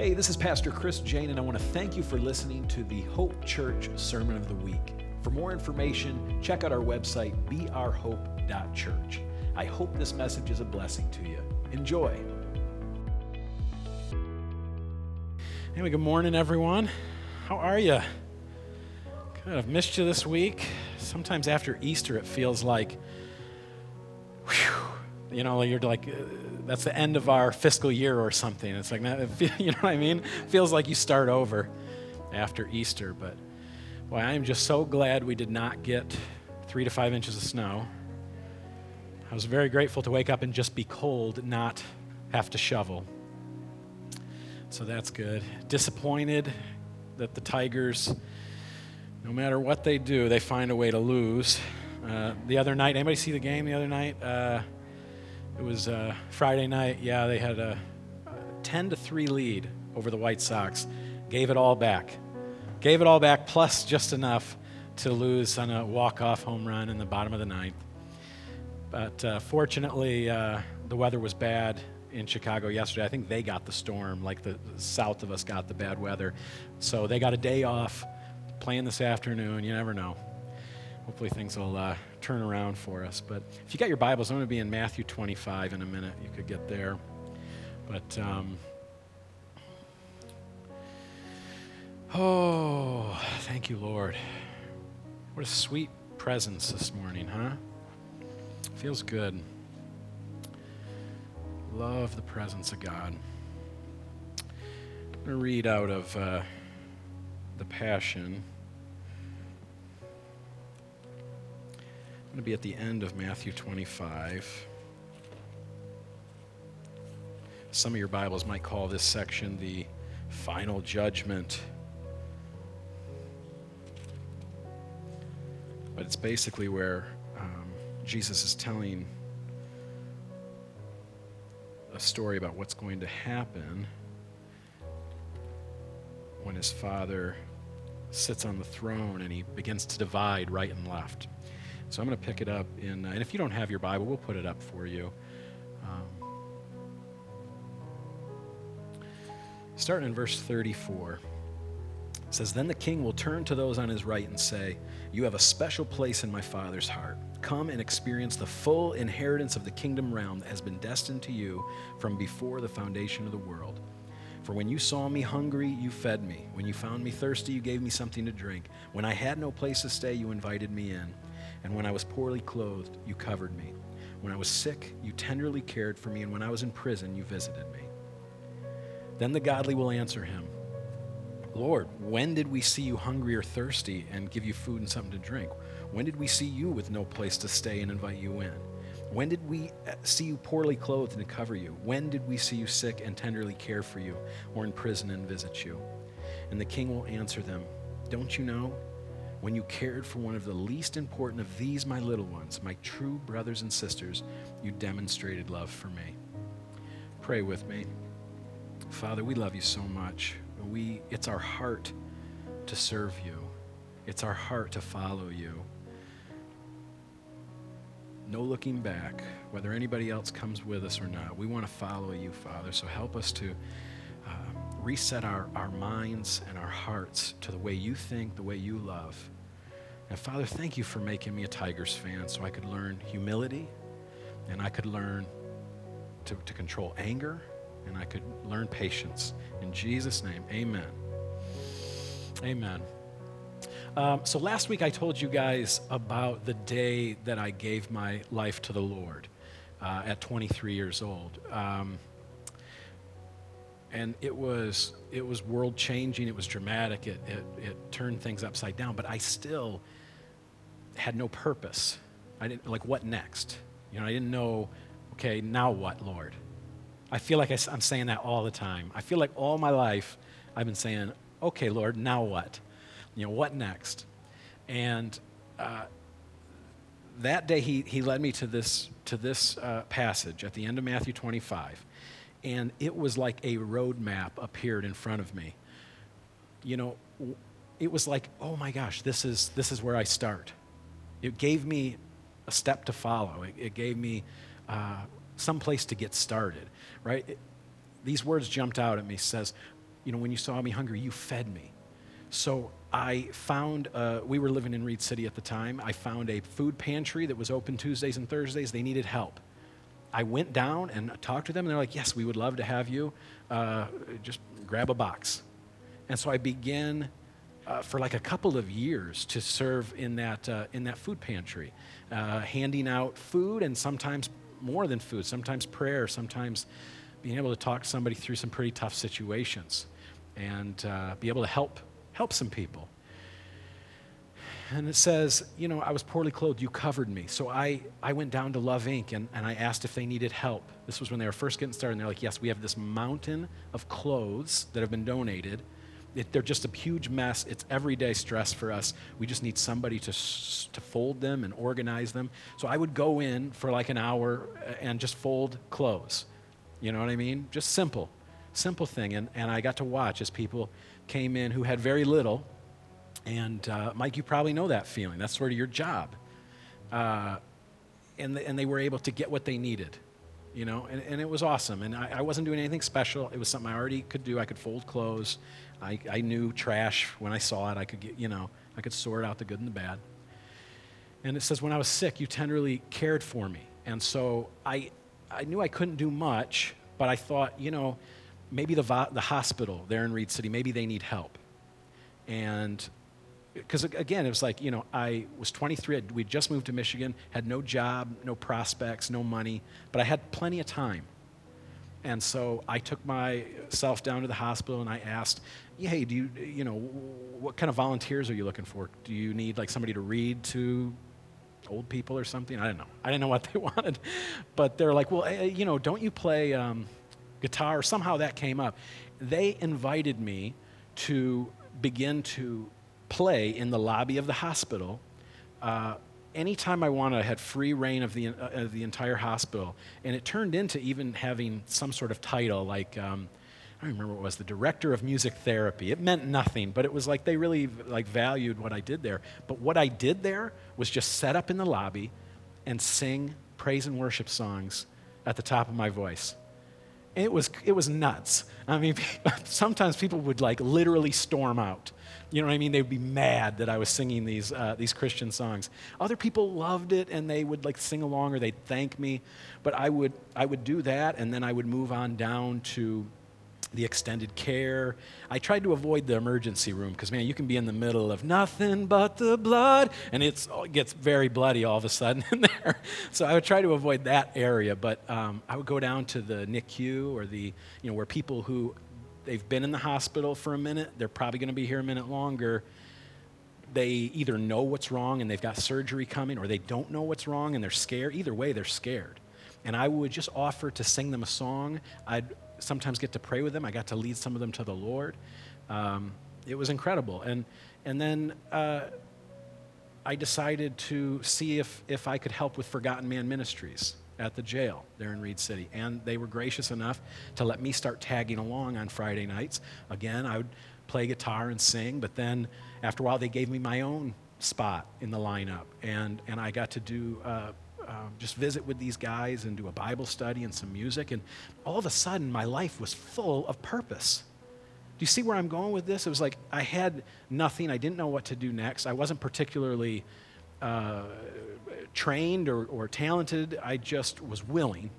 Hey, this is Pastor Chris Jane, and I want to thank you for listening to the Hope Church Sermon of the Week. For more information, check out our website, beourhope.church. I hope this message is a blessing to you. Enjoy. Anyway, good morning, everyone. How are you? Good. I've missed you this week. Sometimes after Easter, it feels like, you know, you're like, uh, that's the end of our fiscal year or something. It's like, you know what I mean? Feels like you start over after Easter. But boy, I am just so glad we did not get three to five inches of snow. I was very grateful to wake up and just be cold, not have to shovel. So that's good. Disappointed that the Tigers, no matter what they do, they find a way to lose. Uh, the other night, anybody see the game the other night? Uh, it was uh, Friday night. Yeah, they had a, a 10 to 3 lead over the White Sox. Gave it all back. Gave it all back, plus just enough to lose on a walk-off home run in the bottom of the ninth. But uh, fortunately, uh, the weather was bad in Chicago yesterday. I think they got the storm, like the south of us got the bad weather. So they got a day off playing this afternoon. You never know hopefully things will uh, turn around for us. But if you got your Bibles, I'm going to be in Matthew 25 in a minute. You could get there. But, um, oh, thank you, Lord. What a sweet presence this morning, huh? Feels good. Love the presence of God. I'm going to read out of uh, the Passion. Going to be at the end of Matthew 25. Some of your Bibles might call this section the final judgment. But it's basically where um, Jesus is telling a story about what's going to happen when his father sits on the throne and he begins to divide right and left. So I'm going to pick it up in, uh, and if you don't have your Bible, we'll put it up for you. Um, starting in verse 34. It says, Then the king will turn to those on his right and say, You have a special place in my Father's heart. Come and experience the full inheritance of the kingdom realm that has been destined to you from before the foundation of the world. For when you saw me hungry, you fed me. When you found me thirsty, you gave me something to drink. When I had no place to stay, you invited me in. And when I was poorly clothed, you covered me. When I was sick, you tenderly cared for me. And when I was in prison, you visited me. Then the godly will answer him Lord, when did we see you hungry or thirsty and give you food and something to drink? When did we see you with no place to stay and invite you in? When did we uh, see you poorly clothed and cover you? When did we see you sick and tenderly care for you, or in prison and visit you? And the king will answer them Don't you know? When you cared for one of the least important of these, my little ones, my true brothers and sisters, you demonstrated love for me. Pray with me. Father, we love you so much. We, it's our heart to serve you, it's our heart to follow you. No looking back, whether anybody else comes with us or not. We want to follow you, Father. So help us to reset our, our minds and our hearts to the way you think, the way you love. And Father, thank you for making me a Tigers fan so I could learn humility and I could learn to, to control anger and I could learn patience. In Jesus' name, amen. Amen. Um, so last week I told you guys about the day that I gave my life to the Lord uh, at 23 years old. Um, and it was it was world changing it was dramatic it, it, it turned things upside down but i still had no purpose. I didn't like what next? You know i didn't know okay now what lord? I feel like I, i'm saying that all the time. I feel like all my life i've been saying okay lord now what? You know what next? And uh, that day he, he led me to this to this uh, passage at the end of matthew 25 and it was like a road map appeared in front of me. You know, it was like, oh my gosh, this is, this is where I start. It gave me a step to follow, it, it gave me uh, some place to get started, right? It, these words jumped out at me says, you know, when you saw me hungry, you fed me. So I found, uh, we were living in Reed City at the time. I found a food pantry that was open Tuesdays and Thursdays. They needed help. I went down and talked to them, and they're like, Yes, we would love to have you. Uh, just grab a box. And so I began uh, for like a couple of years to serve in that, uh, in that food pantry, uh, handing out food and sometimes more than food, sometimes prayer, sometimes being able to talk somebody through some pretty tough situations and uh, be able to help, help some people. And it says, you know, I was poorly clothed, you covered me. So I, I went down to Love Inc. And, and I asked if they needed help. This was when they were first getting started. And they're like, yes, we have this mountain of clothes that have been donated. It, they're just a huge mess. It's everyday stress for us. We just need somebody to, to fold them and organize them. So I would go in for like an hour uh, and just fold clothes. You know what I mean? Just simple, simple thing. And, and I got to watch as people came in who had very little and uh, Mike, you probably know that feeling. That's sort of your job. Uh, and, the, and they were able to get what they needed, you know, and, and it was awesome. And I, I, wasn't doing anything special. It was something I already could do. I could fold clothes. I, I knew trash when I saw it. I could get, you know, I could sort out the good and the bad. And it says, when I was sick, you tenderly cared for me. And so I, I knew I couldn't do much, but I thought, you know, maybe the, the hospital there in Reed City, maybe they need help. And because again, it was like, you know, I was 23, we just moved to Michigan, had no job, no prospects, no money, but I had plenty of time. And so I took myself down to the hospital and I asked, hey, do you, you know, what kind of volunteers are you looking for? Do you need like somebody to read to old people or something? I don't know. I didn't know what they wanted. But they're like, well, eh, you know, don't you play um, guitar? Somehow that came up. They invited me to begin to play in the lobby of the hospital. Uh, anytime I wanted, I had free reign of the, uh, of the entire hospital. And it turned into even having some sort of title like, um, I remember what it was, the director of music therapy. It meant nothing, but it was like they really like valued what I did there. But what I did there was just set up in the lobby and sing praise and worship songs at the top of my voice. It was, it was nuts. I mean, sometimes people would like literally storm out. You know what I mean? They would be mad that I was singing these, uh, these Christian songs. Other people loved it and they would like sing along or they'd thank me. But I would, I would do that and then I would move on down to the extended care. I tried to avoid the emergency room because, man, you can be in the middle of nothing but the blood, and it's, it gets very bloody all of a sudden in there. So I would try to avoid that area, but um, I would go down to the NICU or the, you know, where people who they've been in the hospital for a minute, they're probably going to be here a minute longer. They either know what's wrong and they've got surgery coming, or they don't know what's wrong and they're scared. Either way, they're scared. And I would just offer to sing them a song. I'd sometimes get to pray with them. I got to lead some of them to the Lord. Um, it was incredible. And, and then uh, I decided to see if, if I could help with Forgotten Man Ministries at the jail there in Reed City. And they were gracious enough to let me start tagging along on Friday nights. Again, I would play guitar and sing, but then after a while, they gave me my own spot in the lineup. And, and I got to do. Uh, um, just visit with these guys and do a Bible study and some music. And all of a sudden, my life was full of purpose. Do you see where I'm going with this? It was like I had nothing. I didn't know what to do next. I wasn't particularly uh, trained or, or, talented. I just was willing.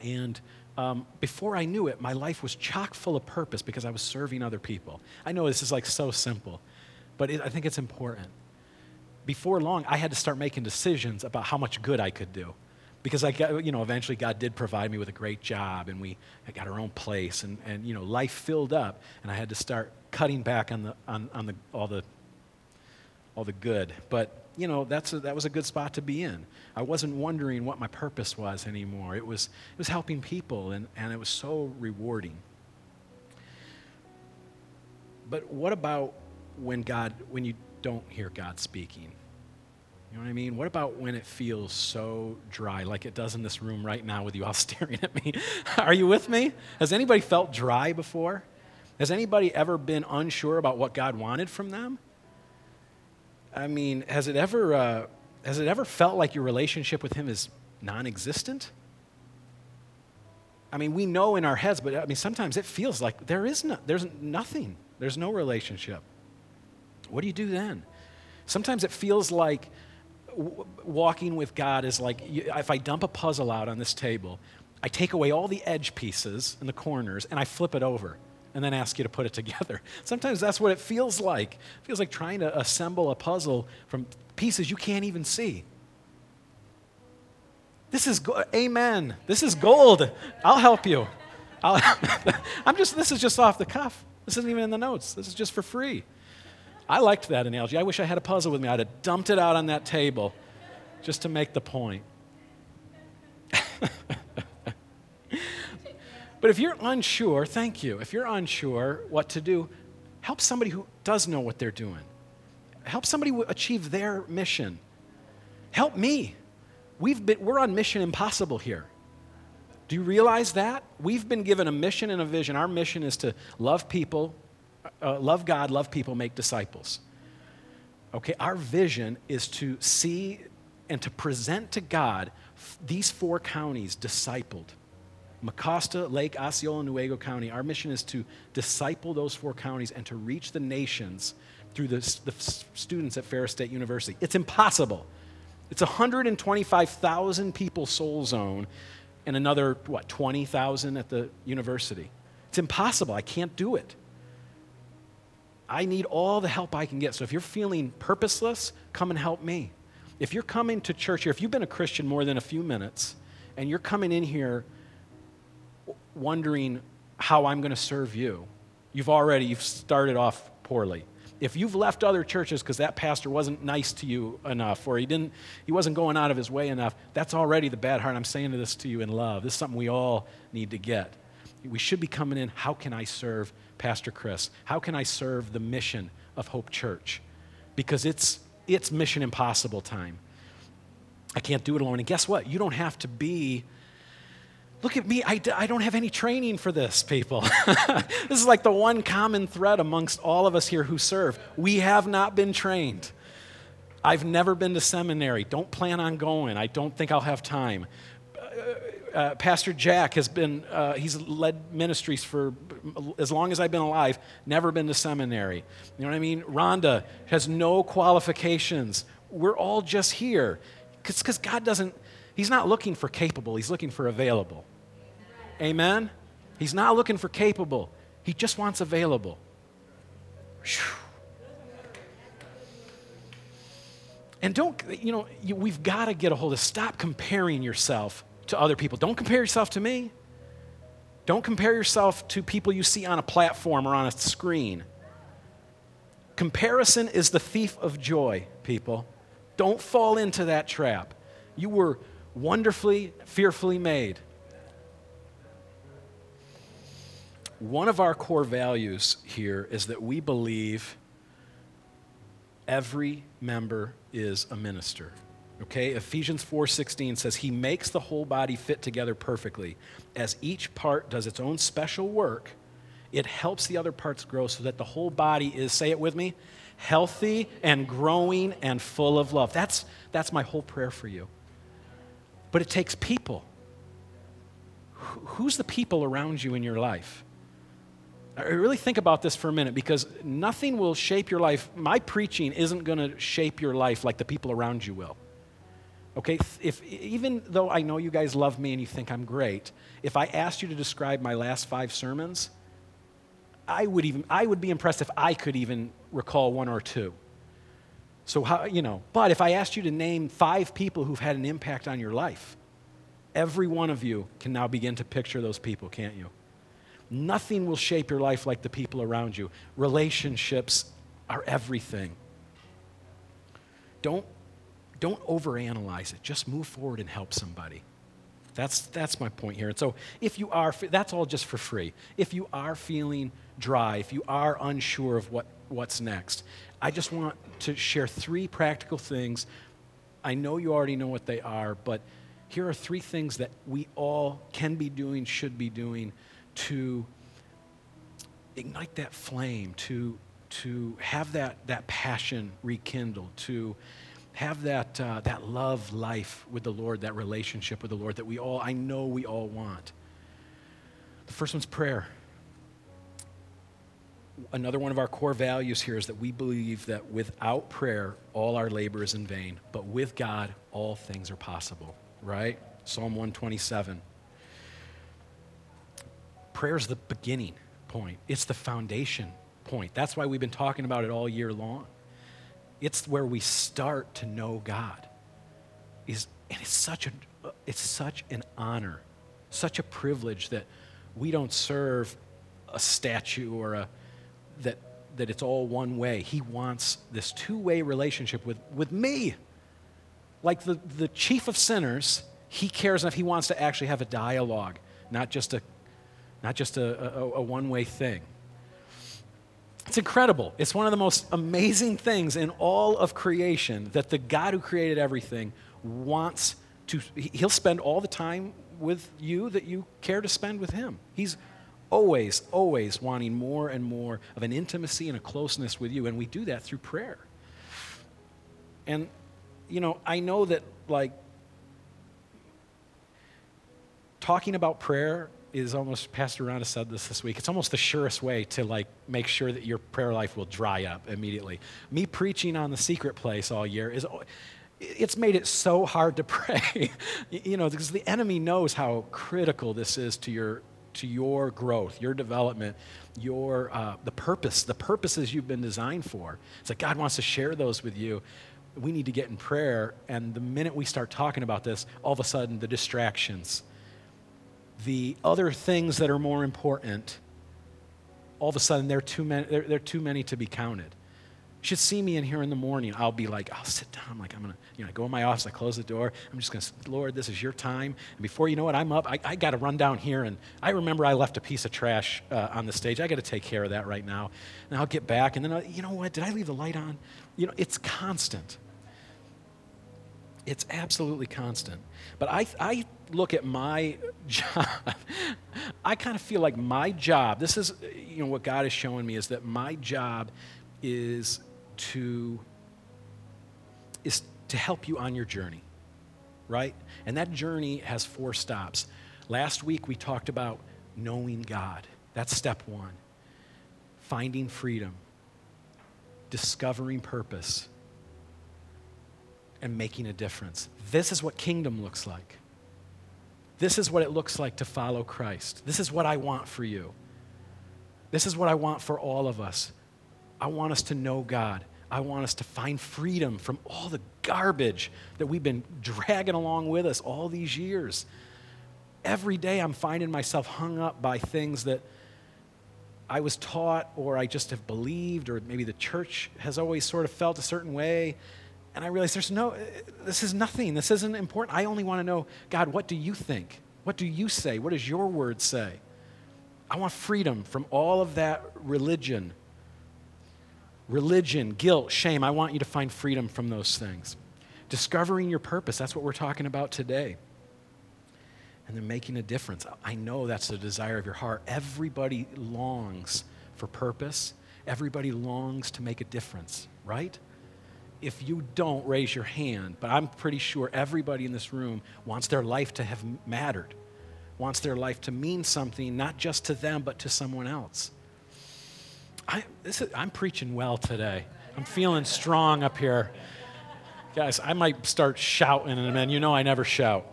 And um, before I knew it, my life was chock full of purpose because I was serving other people. I know this is like so simple, but it, I think it's important before long, I had to start making decisions about how much good I could do. Because I got, you know, eventually God did provide me with a great job and we got our own place and, and you know, life filled up and I had to start cutting back on, the, on, on the, all, the, all the good. But, you know, that's a, that was a good spot to be in. I wasn't wondering what my purpose was anymore. It was, it was helping people and, and it was so rewarding. But what about when God, when you don't hear God speaking. You know what I mean? What about when it feels so dry, like it does in this room right now with you all staring at me? Are you with me? Has anybody felt dry before? Has anybody ever been unsure about what God wanted from them? I mean, has it ever, uh, has it ever felt like your relationship with Him is non existent? I mean, we know in our heads, but I mean, sometimes it feels like there is no, there's nothing. There's no relationship. What do you do then? Sometimes it feels like walking with God is like if I dump a puzzle out on this table, I take away all the edge pieces and the corners and I flip it over and then ask you to put it together. Sometimes that's what it feels like. It feels like trying to assemble a puzzle from pieces you can't even see. This is go- amen. This is gold. I'll help you. i am just. This is just off the cuff. This isn't even in the notes. This is just for free. I liked that analogy. I wish I had a puzzle with me. I'd have dumped it out on that table just to make the point. but if you're unsure, thank you. If you're unsure what to do, help somebody who does know what they're doing. Help somebody achieve their mission. Help me. We've been, we're on mission impossible here. Do you realize that? We've been given a mission and a vision. Our mission is to love people, uh, love God, love people, make disciples. Okay, our vision is to see and to present to God f- these four counties discipled. Mecosta, Lake, Osceola, Newaygo County. Our mission is to disciple those four counties and to reach the nations through the, the students at Ferris State University. It's impossible. It's 125,000 people soul zone and another, what, 20,000 at the university. It's impossible. I can't do it. I need all the help I can get. So if you're feeling purposeless, come and help me. If you're coming to church here, if you've been a Christian more than a few minutes, and you're coming in here wondering how I'm going to serve you, you've already you've started off poorly if you've left other churches because that pastor wasn't nice to you enough or he didn't he wasn't going out of his way enough that's already the bad heart i'm saying this to you in love this is something we all need to get we should be coming in how can i serve pastor chris how can i serve the mission of hope church because it's it's mission impossible time i can't do it alone and guess what you don't have to be Look at me, I don't have any training for this, people. this is like the one common thread amongst all of us here who serve. We have not been trained. I've never been to seminary. Don't plan on going. I don't think I'll have time. Uh, Pastor Jack has been, uh, he's led ministries for as long as I've been alive, never been to seminary. You know what I mean? Rhonda has no qualifications. We're all just here. Because God doesn't, He's not looking for capable, He's looking for available. Amen? He's not looking for capable, he just wants available. Whew. And don't, you know, you, we've got to get a hold of stop comparing yourself to other people. Don't compare yourself to me. Don't compare yourself to people you see on a platform or on a screen. Comparison is the thief of joy, people. Don't fall into that trap. You were wonderfully, fearfully made. One of our core values here is that we believe every member is a minister. Okay? Ephesians 4:16 says he makes the whole body fit together perfectly. As each part does its own special work, it helps the other parts grow so that the whole body is say it with me, healthy and growing and full of love. That's that's my whole prayer for you. But it takes people. Who's the people around you in your life? I really think about this for a minute because nothing will shape your life. My preaching isn't going to shape your life like the people around you will. Okay, if even though I know you guys love me and you think I'm great, if I asked you to describe my last 5 sermons, I would even I would be impressed if I could even recall one or two. So how, you know, but if I asked you to name 5 people who've had an impact on your life, every one of you can now begin to picture those people, can't you? Nothing will shape your life like the people around you. Relationships are everything. Don't, don't overanalyze it. Just move forward and help somebody. That's, that's my point here. And so, if you are, that's all just for free. If you are feeling dry, if you are unsure of what, what's next, I just want to share three practical things. I know you already know what they are, but here are three things that we all can be doing, should be doing to ignite that flame, to, to have that, that passion rekindled, to have that, uh, that love life with the Lord, that relationship with the Lord that we all, I know we all want. The first one's prayer. Another one of our core values here is that we believe that without prayer, all our labor is in vain, but with God, all things are possible, right? Psalm 127. Prayer is the beginning point, it's the foundation point. That's why we've been talking about it all year long. It's where we start to know God. Is and it's such a it's such an honor, such a privilege that we don't serve a statue or a that that it's all one way. He wants this two-way relationship with, with me. Like the, the chief of sinners, he cares enough, he wants to actually have a dialogue, not just a not just a, a, a one-way thing. It's incredible. It's one of the most amazing things in all of creation that the God who created everything wants to, he'll spend all the time with you that you care to spend with him. He's always, always wanting more and more of an intimacy and a closeness with you, and we do that through prayer. And, you know, I know that, like, talking about prayer is almost pastor Rhonda said this this week it's almost the surest way to like make sure that your prayer life will dry up immediately. Me preaching on the secret place all year is it's made it so hard to pray. You know because the enemy knows how critical this is to your to your growth your development your uh, the purpose the purposes you've been designed for. It's like god wants to share those with you. We need to get in prayer and the minute we start talking about this all of a sudden the distractions the other things that are more important, all of a sudden they're too many, they're, they're too many to be counted. You should see me in here in the morning. I'll be like, I'll sit down. I'm like, I'm going to, you know, I go in my office, I close the door. I'm just going to, Lord, this is your time. And before you know it, I'm up. I, I got to run down here. And I remember I left a piece of trash uh, on the stage. I got to take care of that right now. And I'll get back. And then, I'll, you know what? Did I leave the light on? You know, it's constant. It's absolutely constant. But I, I look at my job, I kind of feel like my job, this is, you know, what God is showing me is that my job is to, is to help you on your journey, right? And that journey has four stops. Last week we talked about knowing God. That's step one. Finding freedom, discovering purpose, and making a difference. This is what kingdom looks like. This is what it looks like to follow Christ. This is what I want for you. This is what I want for all of us. I want us to know God. I want us to find freedom from all the garbage that we've been dragging along with us all these years. Every day I'm finding myself hung up by things that I was taught or I just have believed, or maybe the church has always sort of felt a certain way. And I realized there's no, this is nothing. This isn't important. I only want to know, God, what do you think? What do you say? What does your word say? I want freedom from all of that religion. Religion, guilt, shame. I want you to find freedom from those things. Discovering your purpose, that's what we're talking about today. And then making a difference. I know that's the desire of your heart. Everybody longs for purpose, everybody longs to make a difference, right? If you don't, raise your hand. But I'm pretty sure everybody in this room wants their life to have mattered, wants their life to mean something, not just to them, but to someone else. I, is, I'm preaching well today. I'm feeling strong up here. Guys, I might start shouting in a minute. You know I never shout.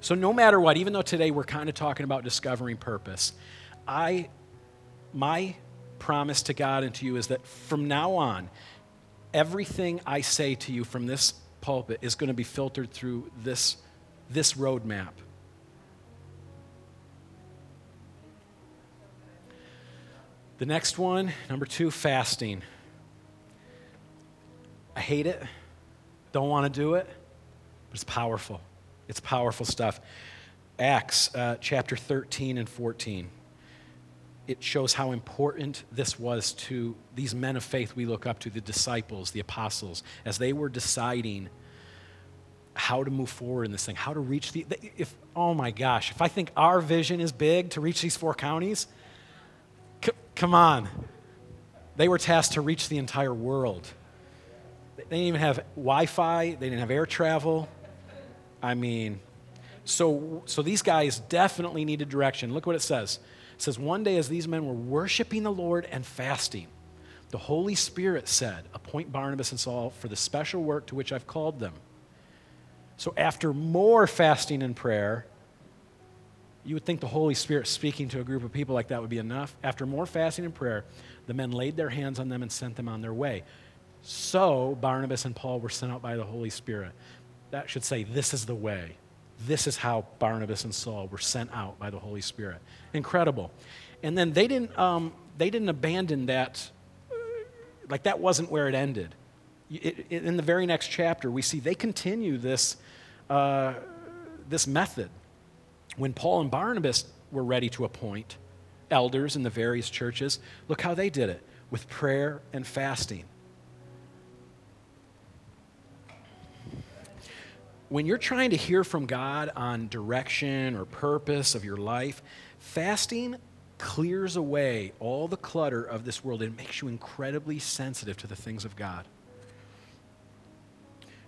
So, no matter what, even though today we're kind of talking about discovering purpose, I, my promise to God and to you is that from now on, everything I say to you from this pulpit is going to be filtered through this, this roadmap. The next one, number two, fasting. I hate it, don't want to do it, but it's powerful. It's powerful stuff. Acts uh, chapter 13 and 14 it shows how important this was to these men of faith we look up to, the disciples, the apostles, as they were deciding how to move forward in this thing, how to reach the. If oh my gosh, if I think our vision is big to reach these four counties, c- come on, they were tasked to reach the entire world. They didn't even have Wi-Fi. They didn't have air travel. I mean, So, so these guys definitely needed direction. Look what it says. It says, One day as these men were worshiping the Lord and fasting, the Holy Spirit said, Appoint Barnabas and Saul for the special work to which I've called them. So after more fasting and prayer, you would think the Holy Spirit speaking to a group of people like that would be enough. After more fasting and prayer, the men laid their hands on them and sent them on their way. So Barnabas and Paul were sent out by the Holy Spirit. That should say, This is the way. This is how Barnabas and Saul were sent out by the Holy Spirit. Incredible. And then they didn't, um, they didn't abandon that, like that wasn't where it ended. It, it, in the very next chapter, we see they continue this, uh, this method. When Paul and Barnabas were ready to appoint elders in the various churches, look how they did it with prayer and fasting. When you're trying to hear from God on direction or purpose of your life, fasting clears away all the clutter of this world and makes you incredibly sensitive to the things of God.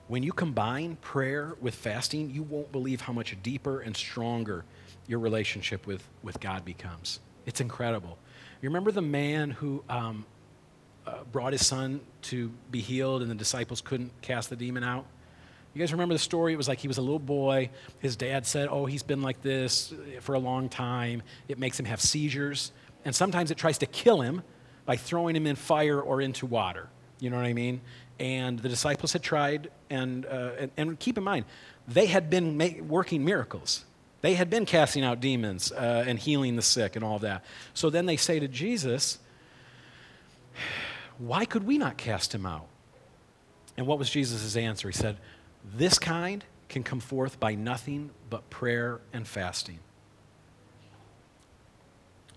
When you combine prayer with fasting, you won't believe how much deeper and stronger your relationship with, with God becomes. It's incredible. You remember the man who um, uh, brought his son to be healed and the disciples couldn't cast the demon out? You guys remember the story? It was like he was a little boy. His dad said, Oh, he's been like this for a long time. It makes him have seizures. And sometimes it tries to kill him by throwing him in fire or into water. You know what I mean? And the disciples had tried, and, uh, and, and, keep in mind, they had been ma- working miracles. They had been casting out demons uh, and healing the sick and all of that. So then they say to Jesus, Why could we not cast him out? And what was Jesus' answer? He said, This kind can come forth by nothing but prayer and fasting.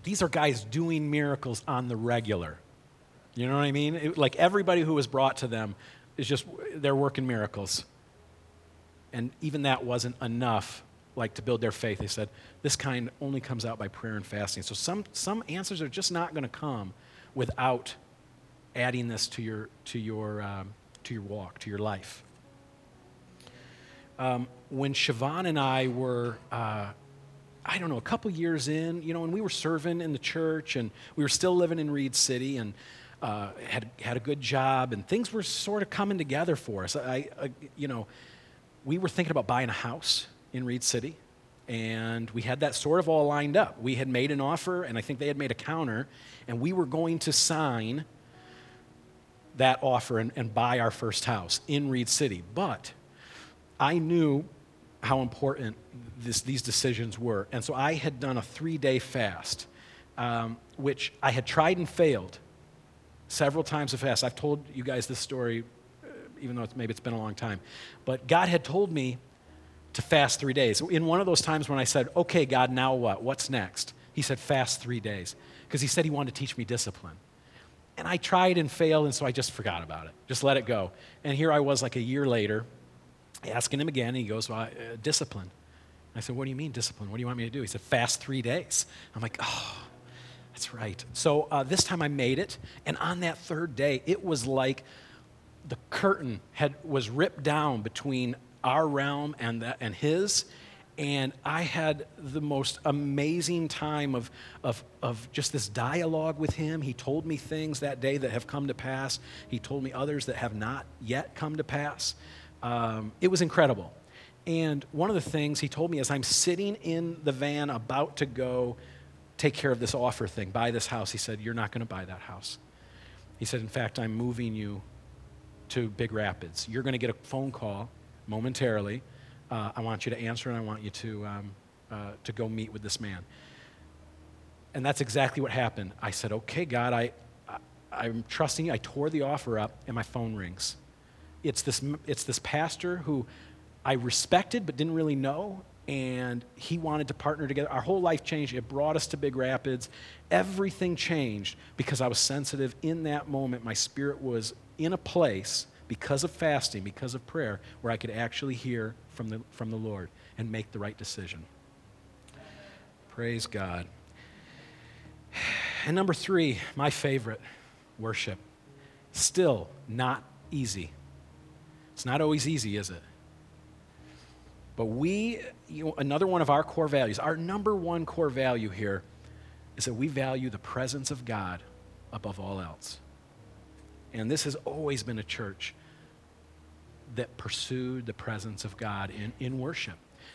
These are guys doing miracles on the regular. You know what I mean? It, like everybody who was brought to them is just, they're working miracles. And even that wasn't enough, like to build their faith. They said, this kind only comes out by prayer and fasting. So some, some answers are just not going to come without adding this to your, to your, um, to your walk, to your life. Um, when Siobhan and I were, uh, I don't know, a couple years in, you know, and we were serving in the church and we were still living in Reed City, and uh, had, had a good job, and things were sort of coming together for us. I, I, you know, we were thinking about buying a house in Reed City, and we had that sort of all lined up. We had made an offer, and I think they had made a counter, and we were going to sign that offer and, and buy our first house in Reed City. But I knew how important this, these decisions were, and so I had done a three day fast, um, which I had tried and failed several times a fast. I've told you guys this story, uh, even though it's, maybe it's been a long time. But God had told me to fast three days. In one of those times when I said, okay, God, now what? What's next? He said, fast three days. Because he said he wanted to teach me discipline. And I tried and failed, and so I just forgot about it. Just let it go. And here I was like a year later, asking him again, and he goes, well, uh, discipline. I said, what do you mean discipline? What do you want me to do? He said, fast three days. I'm like, oh, that's right. So uh, this time I made it, and on that third day, it was like the curtain had was ripped down between our realm and that and his, and I had the most amazing time of, of, of just this dialogue with him. He told me things that day that have come to pass. He told me others that have not yet come to pass. Um, it was incredible. And one of the things he told me as I'm sitting in the van about to go take care of this offer thing, buy this house. He said, You're not going to buy that house. He said, In fact, I'm moving you to Big Rapids. You're going to get a phone call momentarily. Uh, I want you to answer and I want you to, um, uh, to go meet with this man. And that's exactly what happened. I said, Okay, God, I, I, am trusting you. I tore the offer up and my phone rings. It's this, it's this pastor who I respected but didn't really know and he wanted to partner together. Our whole life changed. It brought us to Big Rapids. Everything changed because I was sensitive in that moment. My spirit was in a place because of fasting, because of prayer, where I could actually hear from the, from the Lord and make the right decision. Praise God. And number three, my favorite, worship. Still not easy. It's not always easy, is it? But we, you know, another one of our core values, our number one core value here is that we value the presence of God above all else. And this has always been a church that pursued the presence of God in, in worship.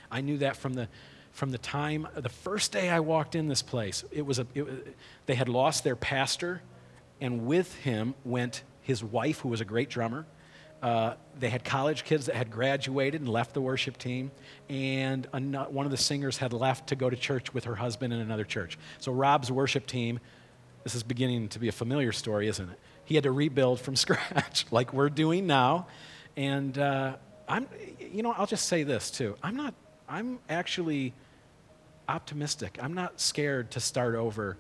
I knew that from the, from the time, the first day I walked in this place. It was a, it, they had lost their pastor, and with him went his wife, who was a great drummer. Uh, they had college kids that had graduated and left the worship team, and one of the singers had left to go to church with her husband in another church. So Rob's worship team, this is beginning to be a familiar story, isn't it? He had to rebuild from scratch, like we're doing now. And uh, I'm, you know, I'll just say this too. I'm not, I'm actually optimistic. I'm not scared to start over,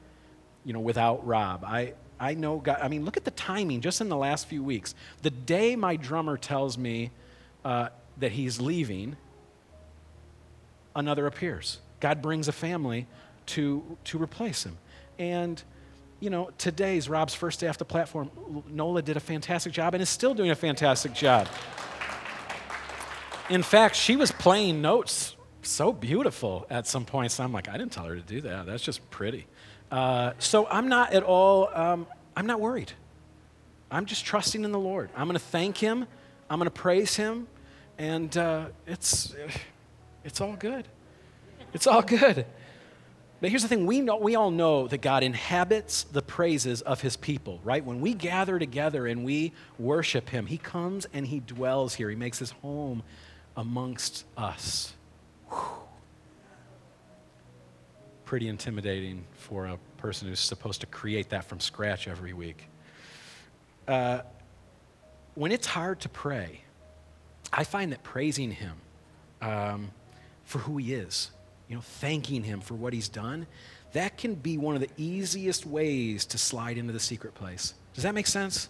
you know, without Rob. I, I know God. I mean, look at the timing just in the last few weeks. The day my drummer tells me uh, that he's leaving, another appears. God brings a family to, to replace him. And, you know, today's Rob's first day off the platform. Nola did a fantastic job and is still doing a fantastic job. In fact, she was playing notes so beautiful at some points. I'm like, I didn't tell her to do that. That's just pretty. Uh, so I'm not at all, um, I'm not worried. I'm just trusting in the Lord. I'm going to thank Him. I'm going to praise Him. And uh, it's, it's all good. It's all good. But here's the thing we, know, we all know that God inhabits the praises of his people, right? When we gather together and we worship him, he comes and he dwells here. He makes his home amongst us. Whew pretty intimidating for a person who's supposed to create that from scratch every week. Uh, when it's hard to pray, I find that praising Him um, for who He is, you know, thanking Him for what He's done, that can be one of the easiest ways to slide into the secret place. Does that make sense?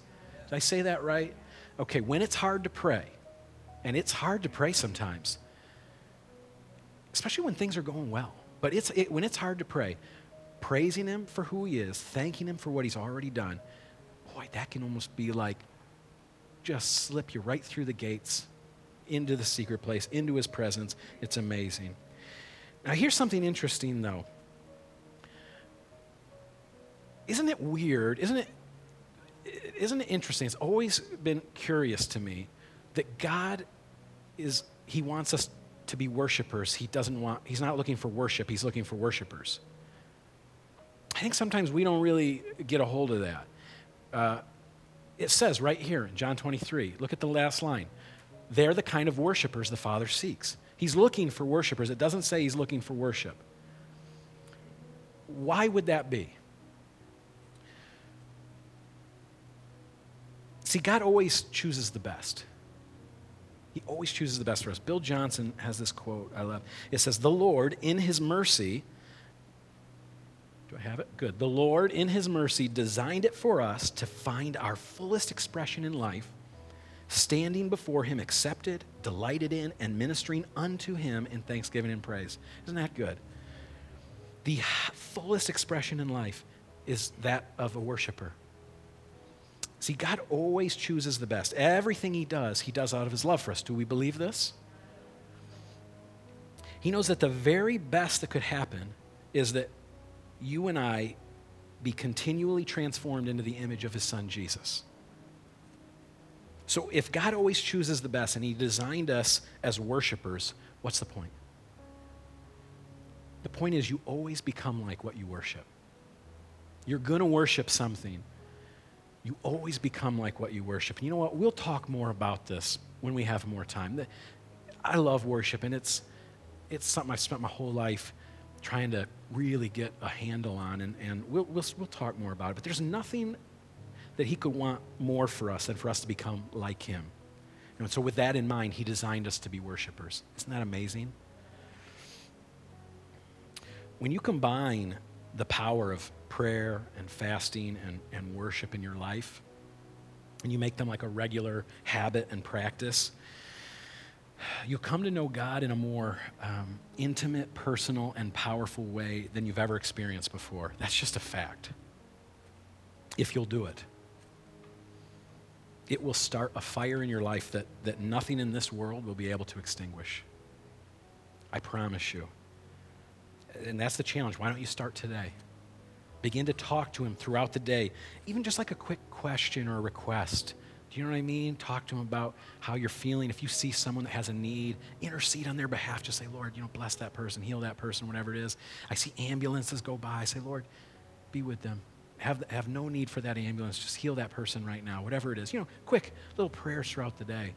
Did I say that right? Okay, when it's hard to pray, and it's hard to pray sometimes, especially when things are going well but it's, it, when it's hard to pray, praising Him for who He is, thanking Him for what He's already done, boy, that can almost be like just slip you right through the gates into the secret place, into His presence. It's amazing. Now, here's something interesting, though. Isn't it weird? Isn't it, isn't it interesting? It's always been curious to me that God is, He wants us to be worshipers. He doesn't want, he's not looking for worship, he's looking for worshipers. I think sometimes we don't really get a hold of that. Uh, it says right here in John 23, look at the last line. They're the kind of worshipers the Father seeks. He's looking for worshipers. It doesn't say he's looking for worship. Why would that be? See, God always chooses the best. He always chooses the best for us. Bill Johnson has this quote I love. It says, The Lord, in his mercy, do I have it? Good. The Lord, in his mercy, designed it for us to find our fullest expression in life, standing before him, accepted, delighted in, and ministering unto him in thanksgiving and praise. Isn't that good? The fullest expression in life is that of a worshiper. See, God always chooses the best. Everything He does, He does out of His love for us. Do we believe this? He knows that the very best that could happen is that you and I be continually transformed into the image of His Son, Jesus. So if God always chooses the best and He designed us as worshipers, what's the point? The point is, you always become like what you worship. You're going to worship something you always become like what you worship. And you know what? We'll talk more about this when we have more time. I love worship, and it's, it's something I've spent my whole life trying to really get a handle on, and, and we'll, we'll, we'll talk more about it. But there's nothing that He could want more for us than for us to become like Him. And so, with that in mind, He designed us to be worshipers. Isn't that amazing? When you combine the power of prayer and fasting and, and worship in your life, and you make them like a regular habit and practice, you'll come to know God in a more um, intimate, personal, and powerful way than you've ever experienced before. That's just a fact. If you'll do it, it will start a fire in your life that, that nothing in this world will be able to extinguish. I promise you. And that's the challenge. Why don't you start today? Begin to talk to him throughout the day, even just like a quick question or a request. Do you know what I mean? Talk to him about how you're feeling. If you see someone that has a need, intercede on their behalf. Just say, Lord, you know, bless that person, heal that person, whatever it is. I see ambulances go by. Say, Lord, be with them. Have, have no need for that ambulance. Just heal that person right now, whatever it is. You know, quick little prayers throughout the day.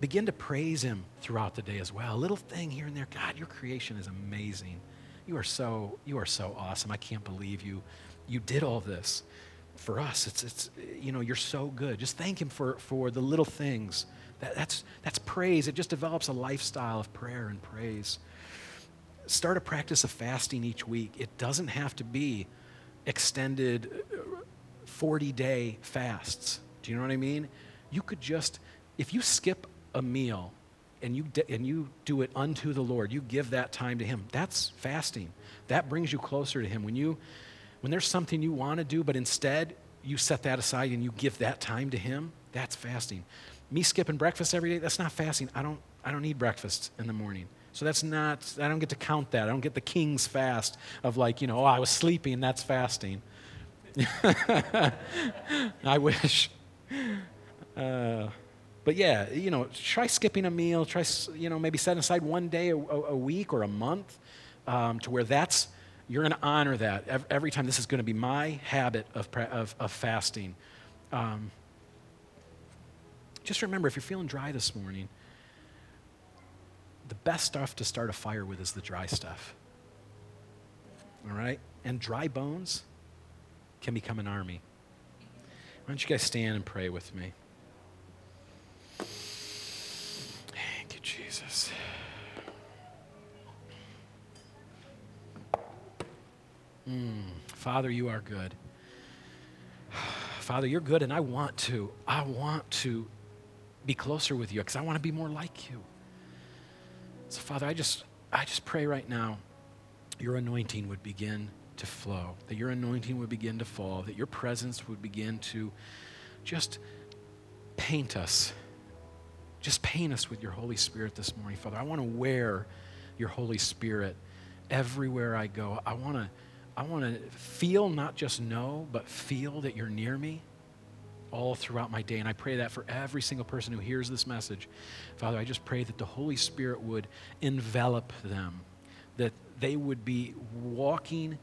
Begin to praise him throughout the day as well. A little thing here and there. God, your creation is amazing. You are so, you are so awesome. I can't believe you, you did all this for us. It's, it's, you know, you're so good. Just thank him for, for the little things. That, that's, that's praise. It just develops a lifestyle of prayer and praise. Start a practice of fasting each week. It doesn't have to be extended uh, 40 day fasts. Do you know what I mean? You could just, if you skip a meal and you, and you do it unto the Lord, you give that time to Him. That's fasting. That brings you closer to Him. When, you, when there's something you want to do, but instead you set that aside and you give that time to Him, that's fasting. Me skipping breakfast every day, that's not fasting. I don't, I don't need breakfast in the morning. So that's not, I don't get to count that. I don't get the king's fast of like, you know, oh, I was sleeping, that's fasting. I wish. Uh, but yeah, you know, try skipping a meal. Try, you know, maybe setting aside one day a, a week or a month um, to where that's, you're going to honor that every time. This is going to be my habit of, of, of fasting. Um, just remember if you're feeling dry this morning, the best stuff to start a fire with is the dry stuff. All right? And dry bones can become an army. Why don't you guys stand and pray with me? Jesus. Mm, Father, you are good. Father, you're good, and I want to. I want to be closer with you because I want to be more like you. So, Father, I just, I just pray right now your anointing would begin to flow, that your anointing would begin to fall, that your presence would begin to just paint us just paint us with your Holy Spirit this morning, Father. I want to wear your Holy Spirit everywhere I go. I want to I want to feel, not just know, but feel that you're near me all throughout my day. And I pray that for every single person who hears this message. Father, I just pray that the Holy Spirit would envelop them, that they would be walking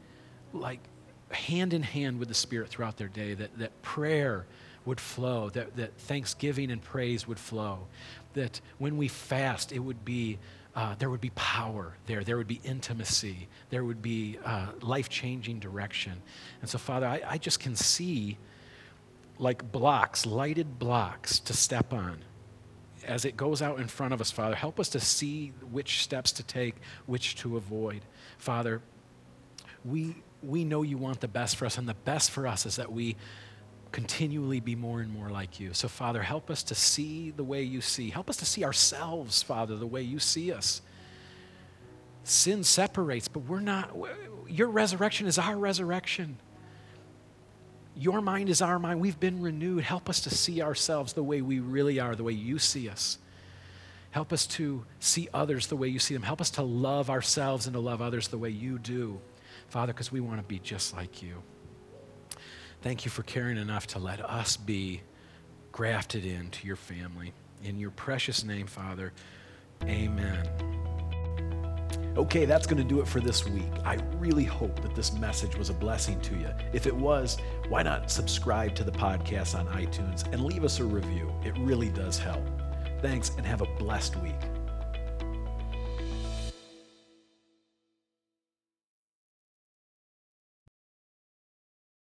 like hand in hand with the Spirit throughout their day, that, that prayer would flow, that, that thanksgiving and praise would flow, that when we fast, it would be, uh, there would be power there, there would be intimacy, there would be uh, life changing direction. And so, Father, I, I just can see like blocks, lighted blocks to step on as it goes out in front of us, Father, help us to see which steps to take, which to avoid. Father, we, we know you want the best for us, and the best for us is that we continually be more and more like you. So, Father, help us to see the way you see. Help us to see ourselves, Father, the way you see us. Sin separates, but we're not, your resurrection is our resurrection. Your mind is our mind. We've been renewed. Help us to see ourselves the way we really are, the way you see us. Help us to see others the way you see them. Help us to love ourselves and to love others the way you do, Father, because we want to be just like you. Thank you for caring enough to let us be grafted into your family. In your precious name, Father, amen. Okay, that's going to do it for this week. I really hope that this message was a blessing to you. If it was, why not subscribe to the podcast on iTunes and leave us a review? It really does help. Thanks and have a blessed week.